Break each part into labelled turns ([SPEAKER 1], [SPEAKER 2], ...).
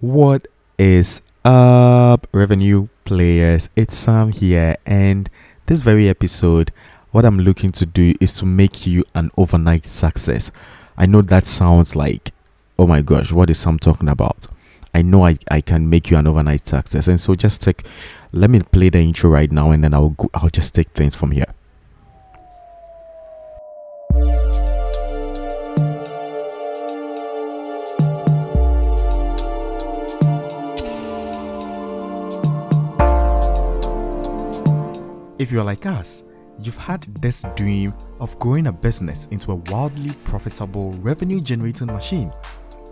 [SPEAKER 1] What is up, revenue players? It's Sam here, and this very episode, what I'm looking to do is to make you an overnight success. I know that sounds like, oh my gosh, what is Sam talking about? I know I, I can make you an overnight success, and so just take, let me play the intro right now, and then I'll go, I'll just take things from here. If you're like us, you've had this dream of growing a business into a wildly profitable revenue generating machine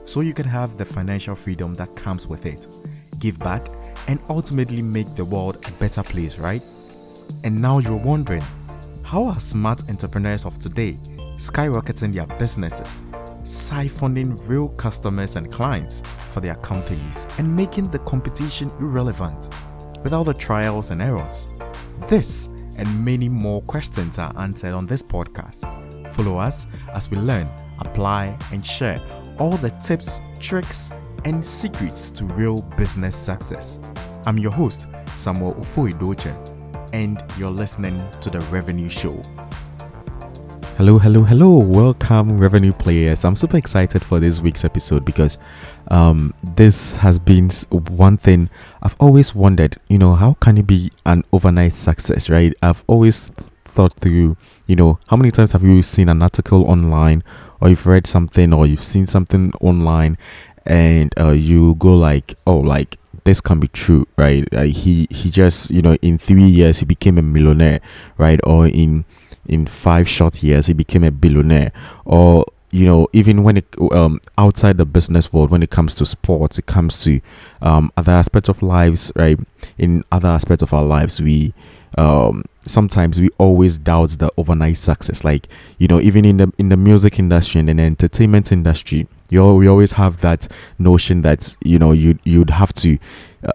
[SPEAKER 1] so you can have the financial freedom that comes with it, give back, and ultimately make the world a better place, right? And now you're wondering how are smart entrepreneurs of today skyrocketing their businesses, siphoning real customers and clients for their companies, and making the competition irrelevant without the trials and errors? This and many more questions are answered on this podcast. Follow us as we learn, apply, and share all the tips, tricks, and secrets to real business success. I'm your host, Samuel Ufoidoche, and you're listening to The Revenue Show. Hello, hello, hello. Welcome, revenue players. I'm super excited for this week's episode because um, this has been one thing I've always wondered. You know, how can it be an overnight success, right? I've always thought through, you know, how many times have you seen an article online or you've read something or you've seen something online and uh, you go like, oh, like this can be true, right? He he just you know in three years he became a millionaire, right? Or in in five short years he became a billionaire. Or you know even when it um outside the business world when it comes to sports it comes to um other aspects of lives right? In other aspects of our lives we um sometimes we always doubt the overnight success. Like you know even in the in the music industry and in the entertainment industry you we always have that notion that you know you you'd have to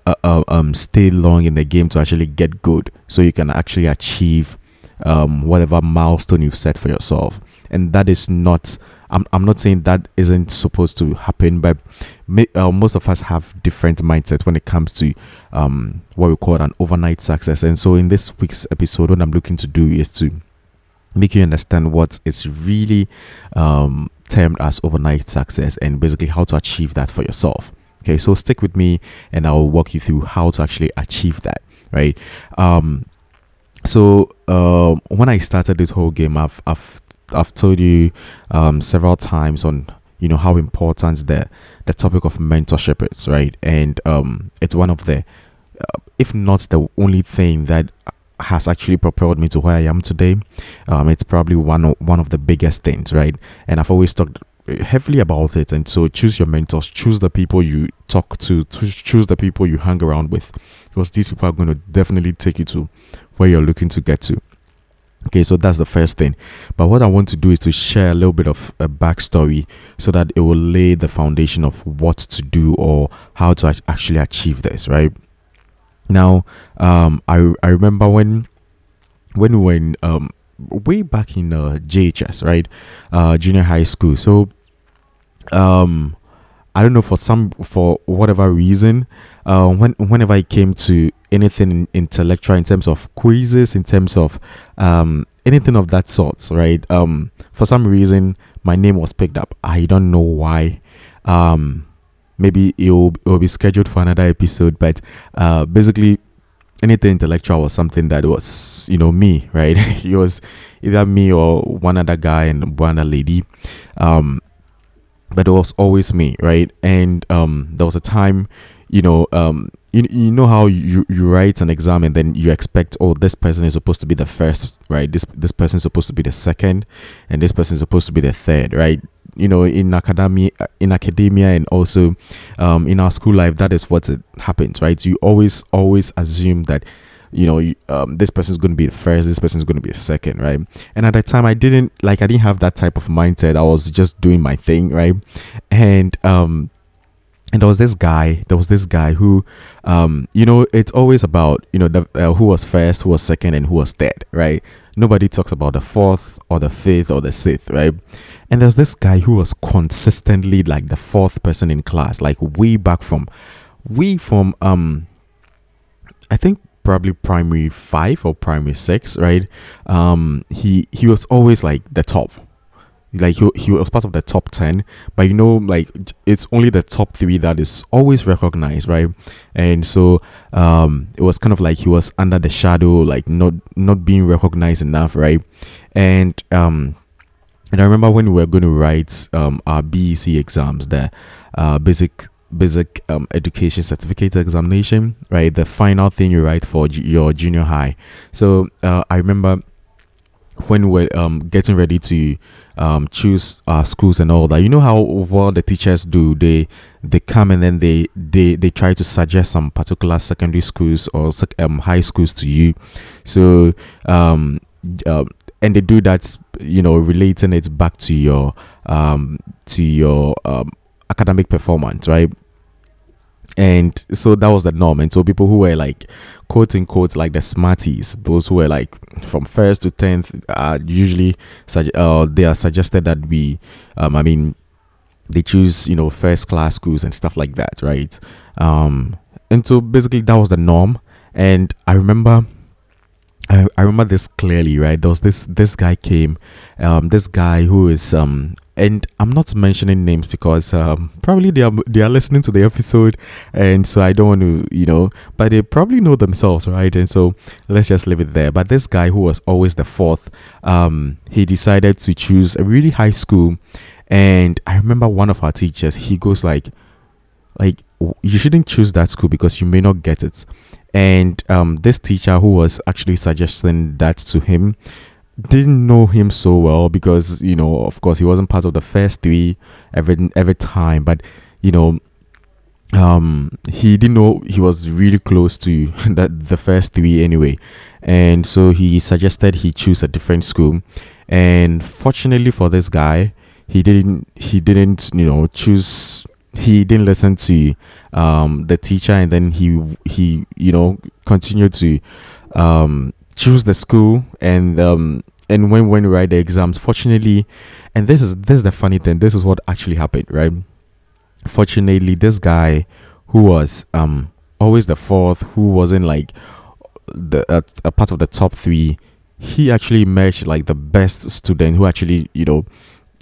[SPEAKER 1] uh, uh, um stay long in the game to actually get good so you can actually achieve um, whatever milestone you've set for yourself. And that is not, I'm, I'm not saying that isn't supposed to happen, but may, uh, most of us have different mindsets when it comes to um, what we call an overnight success. And so in this week's episode, what I'm looking to do is to make you understand what is really um, termed as overnight success and basically how to achieve that for yourself. Okay, so stick with me and I'll walk you through how to actually achieve that, right? Um, so uh, when I started this whole game, I've I've I've told you um, several times on you know how important the the topic of mentorship is, right? And um, it's one of the, uh, if not the only thing that has actually propelled me to where I am today. Um, it's probably one of, one of the biggest things, right? And I've always talked heavily about it. And so choose your mentors, choose the people you talk to, choose the people you hang around with, because these people are going to definitely take you to where you're looking to get to. Okay, so that's the first thing. But what I want to do is to share a little bit of a backstory so that it will lay the foundation of what to do or how to actually achieve this, right? Now, um, I, I remember when when we were in, um, way back in uh, JHS, right? Uh, junior high school. So, um, I don't know for some for whatever reason, uh, when whenever it came to anything intellectual in terms of quizzes, in terms of um, anything of that sort, right? Um, for some reason, my name was picked up. I don't know why. Um, maybe it will, it will be scheduled for another episode, but uh, basically, anything intellectual was something that was, you know, me, right? it was either me or one other guy and one other lady. Um, but it was always me, right? And um, there was a time, you know, um, you, you know how you, you write an exam and then you expect oh this person is supposed to be the first right? This this person is supposed to be the second and this person is supposed to be the third right? You know in academia in academia and also um, in our school life that is what it happens right? You always always assume that you know um, this person is going to be the first this person is going to be the second right? And at that time i didn't like i didn't have that type of mindset. I was just doing my thing right? And um and there was this guy there was this guy who um you know it's always about you know the, uh, who was first who was second and who was third right? Nobody talks about the fourth or the fifth or the sixth right? And there's this guy who was consistently like the fourth person in class like way back from we from um i think probably primary five or primary six right? Um he he was always like the top like he, he was part of the top 10 but you know like it's only the top three that is always recognized right? And so um it was kind of like he was under the shadow like not not being recognized enough right? And um and i remember when we were going to write um our bec exams the uh basic basic um, education certificate examination right? The final thing you write for your junior high. So uh, i remember when we're um, getting ready to um, choose schools and all that. You know how well the teachers do. They they come and then they they they try to suggest some particular secondary schools or um, high schools to you. So um, uh, and they do that, you know, relating it back to your um to your um academic performance, right? and so that was the norm and so people who were like quote unquote like the smarties those who were like from first to 10th are usually uh, they are suggested that we um, i mean they choose you know first class schools and stuff like that right? Um, and so basically that was the norm. And i remember I, I remember this clearly right? There was this this guy came um, this guy who is um, and I'm not mentioning names because um, probably they are they are listening to the episode, and so I don't want to, you know, but they probably know themselves, right? And so let's just leave it there. But this guy who was always the fourth, um, he decided to choose a really high school, and I remember one of our teachers. He goes like, like you shouldn't choose that school because you may not get it. And um, this teacher who was actually suggesting that to him didn't know him so well because you know of course he wasn't part of the first three every every time but you know um he didn't know he was really close to that the first three anyway. And so he suggested he choose a different school. And fortunately for this guy he didn't he didn't you know choose he didn't listen to um the teacher and then he he you know continued to um choose the school and um and when when we write the exams. Fortunately and this is this is the funny thing this is what actually happened right? Fortunately this guy who was um always the fourth who wasn't like the uh, a part of the top three he actually emerged like the best student who actually you know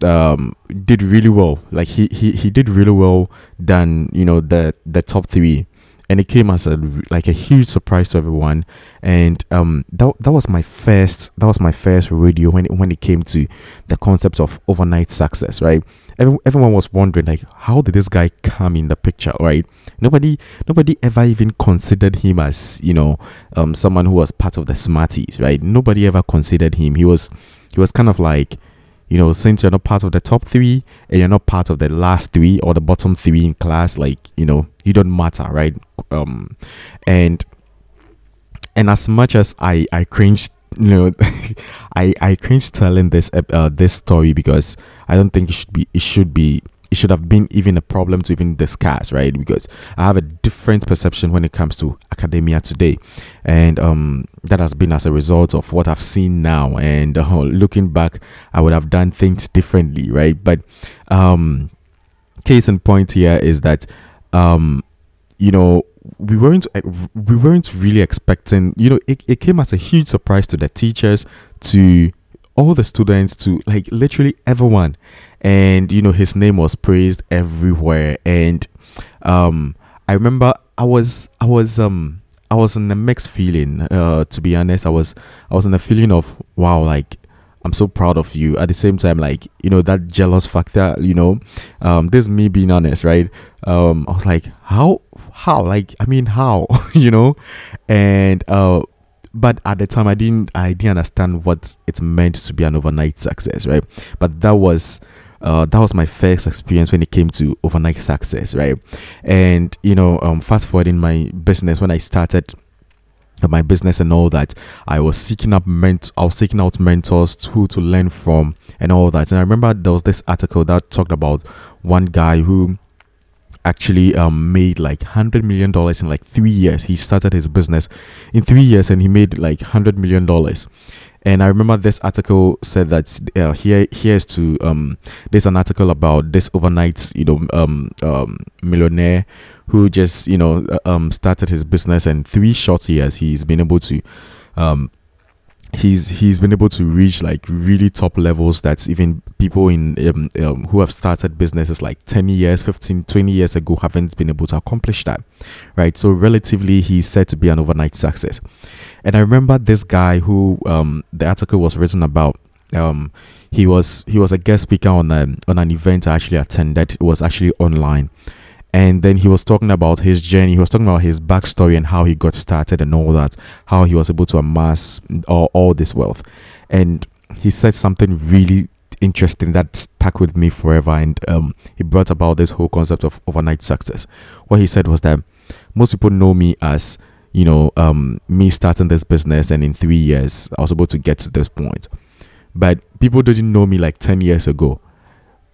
[SPEAKER 1] um did really well. Like he he, he did really well than you know the the top three and it came as a like a huge surprise to everyone. And um that, that was my first that was my first radio when it, when it came to the concept of overnight success right? Every, everyone was wondering like how did this guy come in the picture right? Nobody nobody ever even considered him as you know um someone who was part of the smarties right? Nobody ever considered him. He was he was kind of like you know, since you're not part of the top three and you're not part of the last three or the bottom three in class, like, you know, you don't matter, right? Um, and, and as much as I, I cringe, you know, I, I cringe telling this, uh, this story because I don't think it should be, it should be it should have been even a problem to even discuss, right? Because I have a different perception when it comes to academia today, and um, that has been as a result of what I've seen now. And uh, looking back, I would have done things differently, right? But um, case in point here is that um, you know we weren't we weren't really expecting you know it, it came as a huge surprise to the teachers to all the students to like literally everyone. And you know his name was praised everywhere. And um i remember i was i was um i was in a mixed feeling uh to be honest. I was i was in a feeling of wow like i'm so proud of you. At the same time like you know that jealous factor you know um this me being honest right? Um i was like how how? Like i mean how? You know? And uh but at the time i didn't i didn't understand what it meant to be an overnight success right? But that was uh, that was my first experience when it came to overnight success right? And you know um, fast forwarding my business when i started my business and all that i was seeking up ment i was seeking out mentors who to learn from and all that. And i remember there was this article that talked about one guy who actually um, made like 100 million dollars in like three years. He started his business in three years and he made like 100 million dollars. And I remember this article said that uh, here here's to um there's an article about this overnight you know um, um millionaire who just you know uh, um started his business and three short years he's been able to um he's he's been able to reach like really top levels that even people in um, um, who have started businesses like 10 years 15 20 years ago haven't been able to accomplish that right? So relatively he's said to be an overnight success. And i remember this guy who um, the article was written about um, he was he was a guest speaker on a, on an event i actually attended. It was actually online and then he was talking about his journey. He was talking about his backstory and how he got started and all that how he was able to amass all, all this wealth. And he said something really interesting that stuck with me forever. And um, he brought about this whole concept of overnight success. What he said was that most people know me as you know um, me starting this business and in three years i was able to get to this point. But people didn't know me like 10 years ago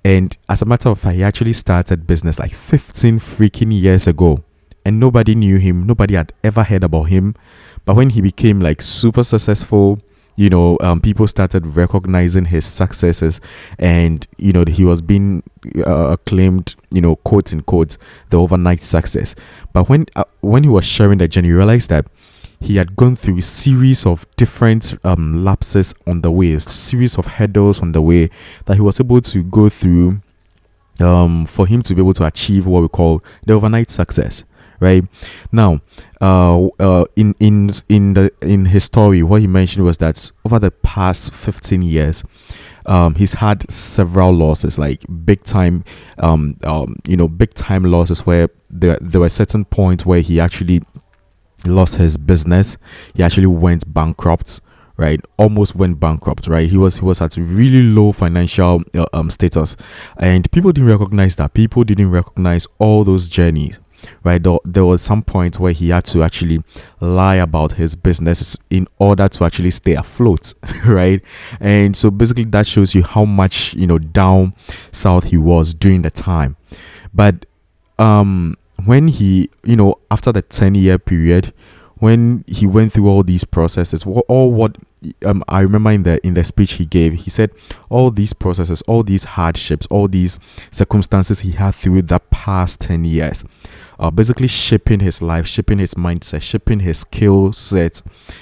[SPEAKER 1] and as a matter of fact, he actually started business like 15 freaking years ago. And nobody knew him. Nobody had ever heard about him. But when he became like super successful, you know, um, people started recognizing his successes, and you know, he was being uh, acclaimed, you know, quotes in quotes, the overnight success. But when uh, when he was sharing the journey, he realized that he had gone through a series of different um, lapses on the way, a series of hurdles on the way that he was able to go through um, for him to be able to achieve what we call the overnight success. Right now, uh, uh, in in in the in his story, what he mentioned was that over the past fifteen years, um, he's had several losses, like big time, um, um, you know, big time losses where there there were certain points where he actually lost his business. He actually went bankrupt, right? Almost went bankrupt, right? He was he was at really low financial uh, um status, and people didn't recognize that. People didn't recognize all those journeys, right? There, was some point where he had to actually lie about his business in order to actually stay afloat, right? And so basically, that shows you how much you know down south he was during the time, but um when he, you know, after the 10 year period, when he went through all these processes, all what um, I remember in the in the speech he gave, he said all these processes, all these hardships, all these circumstances he had through the past 10 years, uh, basically shaping his life, shaping his mindset, shaping his skill set,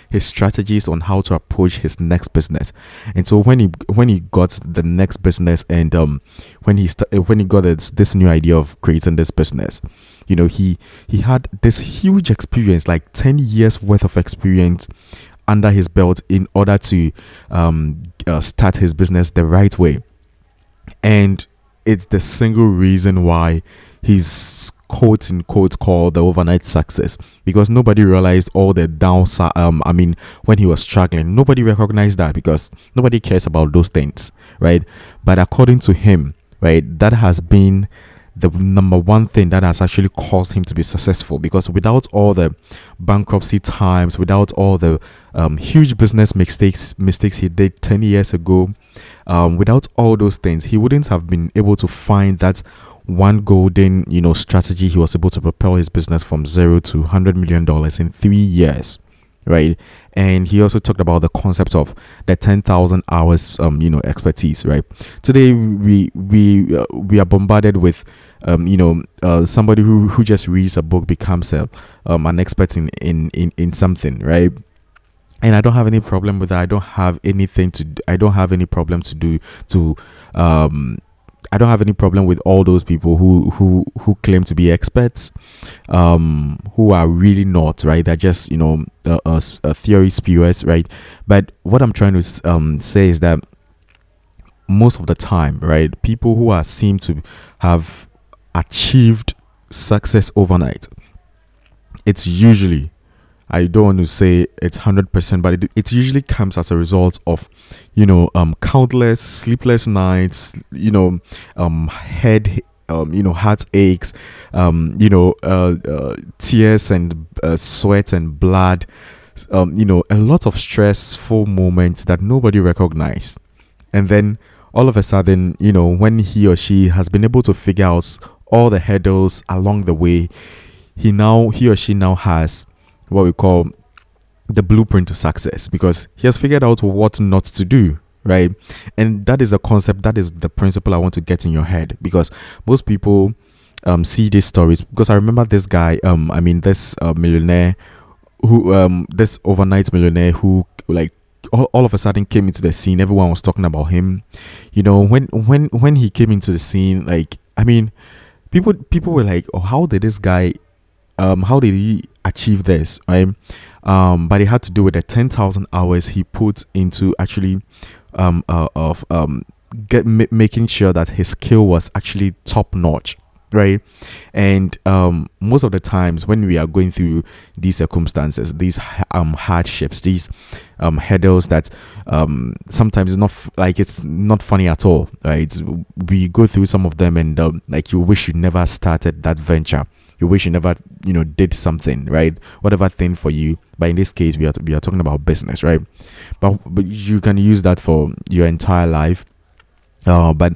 [SPEAKER 1] his strategies on how to approach his next business. And so when he when he got the next business and um when he st- when he got this, this new idea of creating this business, you know he he had this huge experience like 10 years worth of experience under his belt in order to um, uh, start his business the right way. And it's the single reason why he's quote in quote called the overnight success. Because nobody realized all the downside um i mean when he was struggling. Nobody recognized that because nobody cares about those things right? But according to him right that has been the number one thing that has actually caused him to be successful because without all the bankruptcy times without all the um, huge business mistakes mistakes he did 10 years ago um, without all those things he wouldn't have been able to find that one golden you know strategy he was able to propel his business from zero to 100 million dollars in three years right and he also talked about the concept of the 10,000 hours um you know expertise right today we we uh, we are bombarded with um, you know, uh, somebody who, who just reads a book becomes a, um, an expert in, in, in, in something, right? And I don't have any problem with that. I don't have anything to. I don't have any problem to do to. Um, I don't have any problem with all those people who who who claim to be experts, um, who are really not right. They're just you know a theory spewers, right? But what I'm trying to um, say is that most of the time, right, people who are seem to have achieved success overnight, it's usually, I don't want to say it's 100%, but it, it usually comes as a result of, you know, um, countless sleepless nights, you know, um, head, um, you know, heart aches, um, you know, uh, uh, tears and uh, sweat and blood, um, you know, a lot of stressful moments that nobody recognized. And then all of a sudden, you know, when he or she has been able to figure out all the hurdles along the way, he now he or she now has what we call the blueprint to success because he has figured out what not to do right? And that is the concept that is the principle i want to get in your head because most people um, see these stories because i remember this guy um i mean this uh, millionaire who um this overnight millionaire who like all, all of a sudden came into the scene. Everyone was talking about him. You know when when when he came into the scene like i mean people people were like oh how did this guy um how did he achieve this right? Um but it had to do with the 10,000 hours he put into actually um uh, of um get m- making sure that his skill was actually top notch right? And um, most of the times when we are going through these circumstances these um, hardships these um, hurdles that um, sometimes it's not f- like it's not funny at all right? We go through some of them and um, like you wish you never started that venture you wish you never you know did something right? Whatever thing for you. But in this case we are we are talking about business right? But but you can use that for your entire life. Uh, but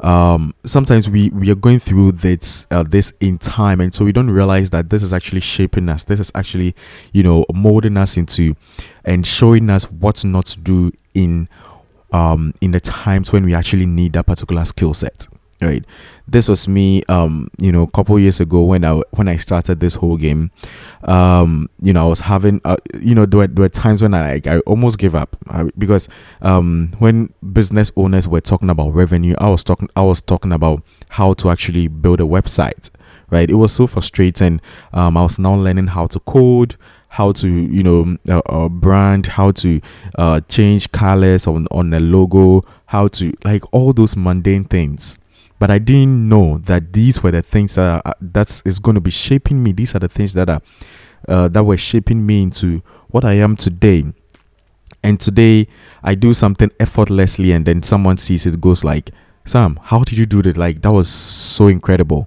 [SPEAKER 1] um, sometimes we we are going through this uh, this in time and so we don't realize that this is actually shaping us. This is actually you know molding us into and showing us what not to do in um in the times when we actually need that particular skill set right this was me um you know a couple years ago when i when i started this whole game. Um you know i was having uh, you know there were, there were times when i like, i almost gave up uh, because um when business owners were talking about revenue i was talking i was talking about how to actually build a website right? It was so frustrating. Um i was now learning how to code how to you know uh, uh, brand how to uh, change colors on on a logo how to like all those mundane things but I didn't know that these were the things that are, that is going to be shaping me. These are the things that are uh, that were shaping me into what I am today. And today I do something effortlessly, and then someone sees it, goes like, "Sam, how did you do that? Like that was so incredible."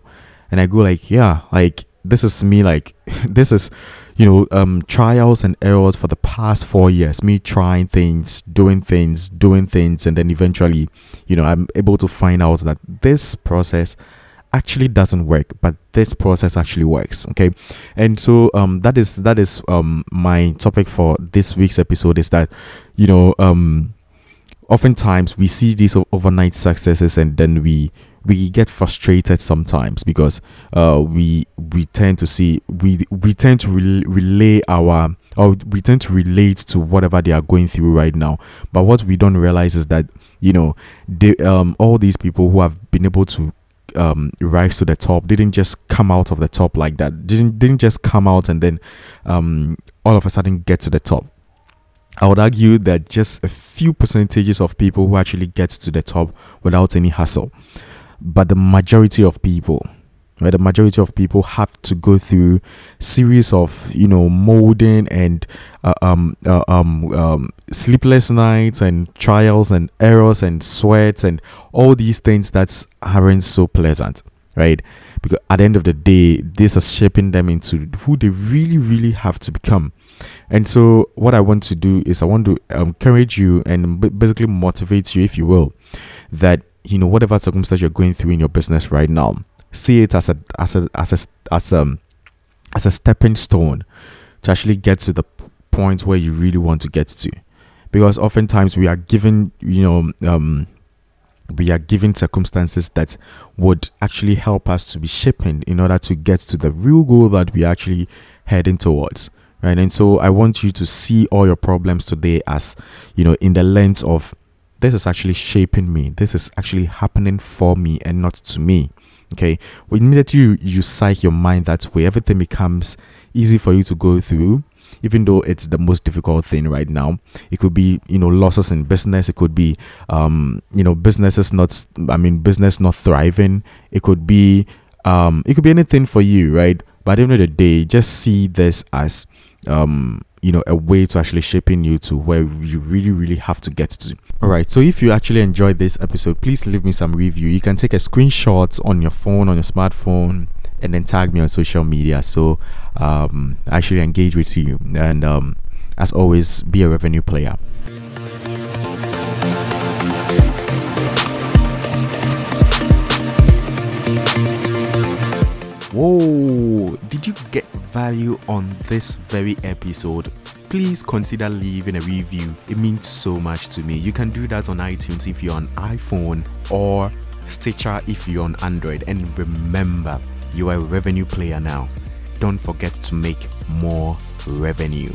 [SPEAKER 1] And I go like, "Yeah, like this is me. Like this is." you know um, trials and errors for the past four years me trying things doing things doing things and then eventually you know i'm able to find out that this process actually doesn't work but this process actually works okay and so um that is that is um my topic for this week's episode is that you know um oftentimes we see these overnight successes and then we we get frustrated sometimes because uh, we we tend to see we we tend to re- relay our or we tend to relate to whatever they are going through right now. But what we don't realize is that you know they um all these people who have been able to um, rise to the top didn't just come out of the top like that didn't didn't just come out and then um, all of a sudden get to the top. I would argue that just a few percentages of people who actually get to the top without any hassle. But the majority of people right the majority of people have to go through series of you know molding and uh, um, uh, um, um, sleepless nights and trials and errors and sweats and all these things that aren't so pleasant right? Because at the end of the day this is shaping them into who they really really have to become. And so what i want to do is i want to encourage you and basically motivate you if you will that you know whatever circumstance you're going through in your business right now see it as a as a as a as a as a stepping stone to actually get to the point where you really want to get to because oftentimes we are given you know um we are given circumstances that would actually help us to be shaping in order to get to the real goal that we are actually heading towards right and so i want you to see all your problems today as you know in the lens of this is actually shaping me. This is actually happening for me and not to me. Okay. When immediately you, you psych your mind that way, everything becomes easy for you to go through, even though it's the most difficult thing right now. It could be, you know, losses in business. It could be, um, you know, businesses not, I mean, business not thriving. It could be, um, it could be anything for you, right? But at the end of the day, just see this as, um, you know, a way to actually shaping you to where you really, really have to get to. Alright, so if you actually enjoyed this episode, please leave me some review. You can take a screenshot on your phone, on your smartphone, and then tag me on social media. So um, actually engage with you. And um, as always, be a revenue player. Whoa! Did you get value on this very episode? please consider leaving a review. It means so much to me. You can do that on iTunes if you're on iPhone or Stitcher if you're on Android. And remember, you are a revenue player now. Don't forget to make more revenue.